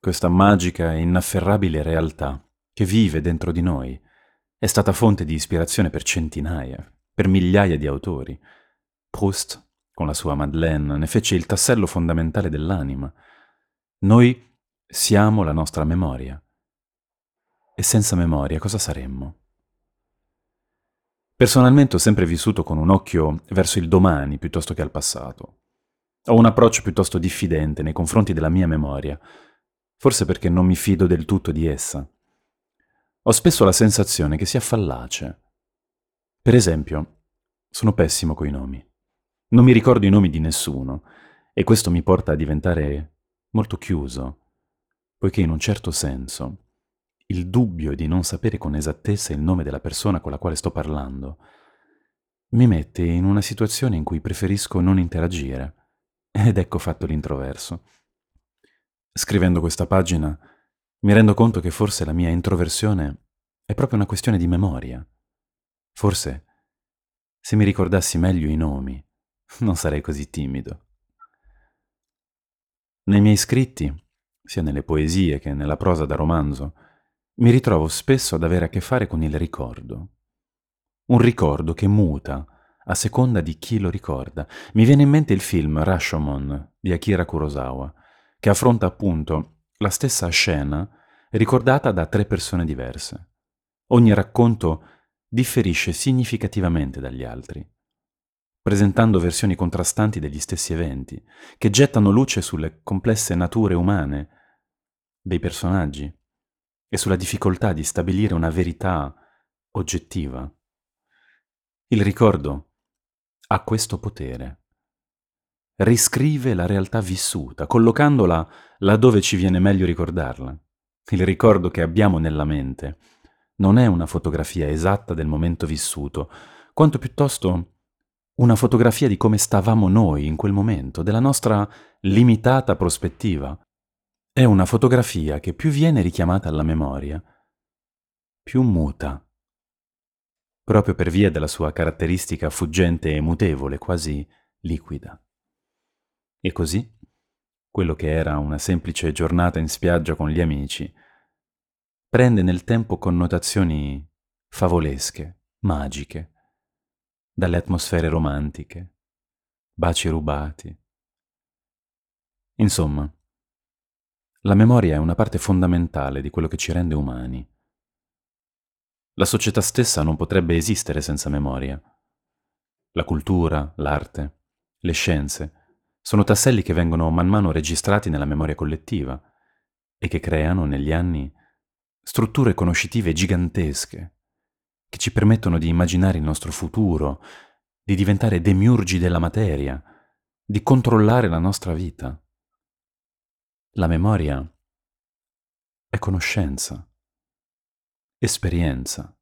questa magica e inafferrabile realtà che vive dentro di noi è stata fonte di ispirazione per centinaia, per migliaia di autori. Proust, con la sua Madeleine, ne fece il tassello fondamentale dell'anima. Noi siamo la nostra memoria. E senza memoria cosa saremmo? Personalmente ho sempre vissuto con un occhio verso il domani piuttosto che al passato. Ho un approccio piuttosto diffidente nei confronti della mia memoria, forse perché non mi fido del tutto di essa. Ho spesso la sensazione che sia fallace. Per esempio, sono pessimo coi nomi. Non mi ricordo i nomi di nessuno e questo mi porta a diventare molto chiuso, poiché in un certo senso il dubbio di non sapere con esattezza il nome della persona con la quale sto parlando mi mette in una situazione in cui preferisco non interagire. Ed ecco fatto l'introverso. Scrivendo questa pagina mi rendo conto che forse la mia introversione è proprio una questione di memoria. Forse, se mi ricordassi meglio i nomi, non sarei così timido. Nei miei scritti, sia nelle poesie che nella prosa da romanzo, mi ritrovo spesso ad avere a che fare con il ricordo. Un ricordo che muta a seconda di chi lo ricorda. Mi viene in mente il film Rashomon di Akira Kurosawa, che affronta appunto la stessa scena ricordata da tre persone diverse. Ogni racconto differisce significativamente dagli altri, presentando versioni contrastanti degli stessi eventi, che gettano luce sulle complesse nature umane dei personaggi e sulla difficoltà di stabilire una verità oggettiva. Il ricordo ha questo potere. Riscrive la realtà vissuta, collocandola laddove ci viene meglio ricordarla. Il ricordo che abbiamo nella mente non è una fotografia esatta del momento vissuto, quanto piuttosto una fotografia di come stavamo noi in quel momento, della nostra limitata prospettiva, è una fotografia che più viene richiamata alla memoria, più muta, proprio per via della sua caratteristica fuggente e mutevole, quasi liquida. E così, quello che era una semplice giornata in spiaggia con gli amici, prende nel tempo connotazioni favolesche, magiche, dalle atmosfere romantiche, baci rubati. Insomma, la memoria è una parte fondamentale di quello che ci rende umani. La società stessa non potrebbe esistere senza memoria. La cultura, l'arte, le scienze sono tasselli che vengono man mano registrati nella memoria collettiva e che creano negli anni strutture conoscitive gigantesche che ci permettono di immaginare il nostro futuro, di diventare demiurgi della materia, di controllare la nostra vita. La memoria è conoscenza, esperienza,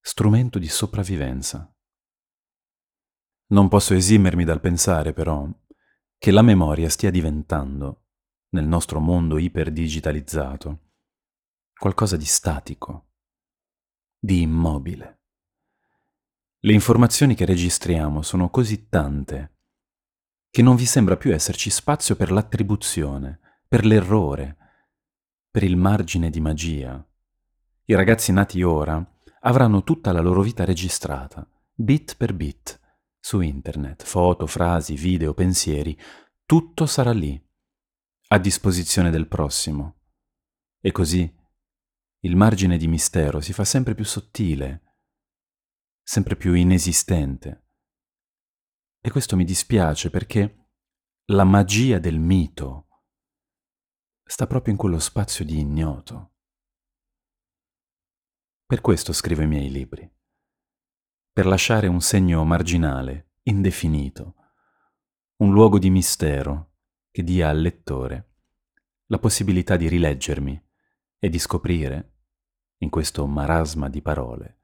strumento di sopravvivenza. Non posso esimermi dal pensare, però, che la memoria stia diventando, nel nostro mondo iperdigitalizzato, qualcosa di statico, di immobile. Le informazioni che registriamo sono così tante che non vi sembra più esserci spazio per l'attribuzione, per l'errore, per il margine di magia. I ragazzi nati ora avranno tutta la loro vita registrata, bit per bit, su internet, foto, frasi, video, pensieri, tutto sarà lì, a disposizione del prossimo. E così il margine di mistero si fa sempre più sottile, sempre più inesistente. E questo mi dispiace perché la magia del mito sta proprio in quello spazio di ignoto. Per questo scrivo i miei libri, per lasciare un segno marginale, indefinito, un luogo di mistero che dia al lettore la possibilità di rileggermi e di scoprire, in questo marasma di parole,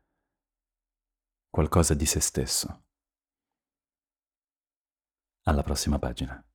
qualcosa di se stesso. Alla prossima pagina.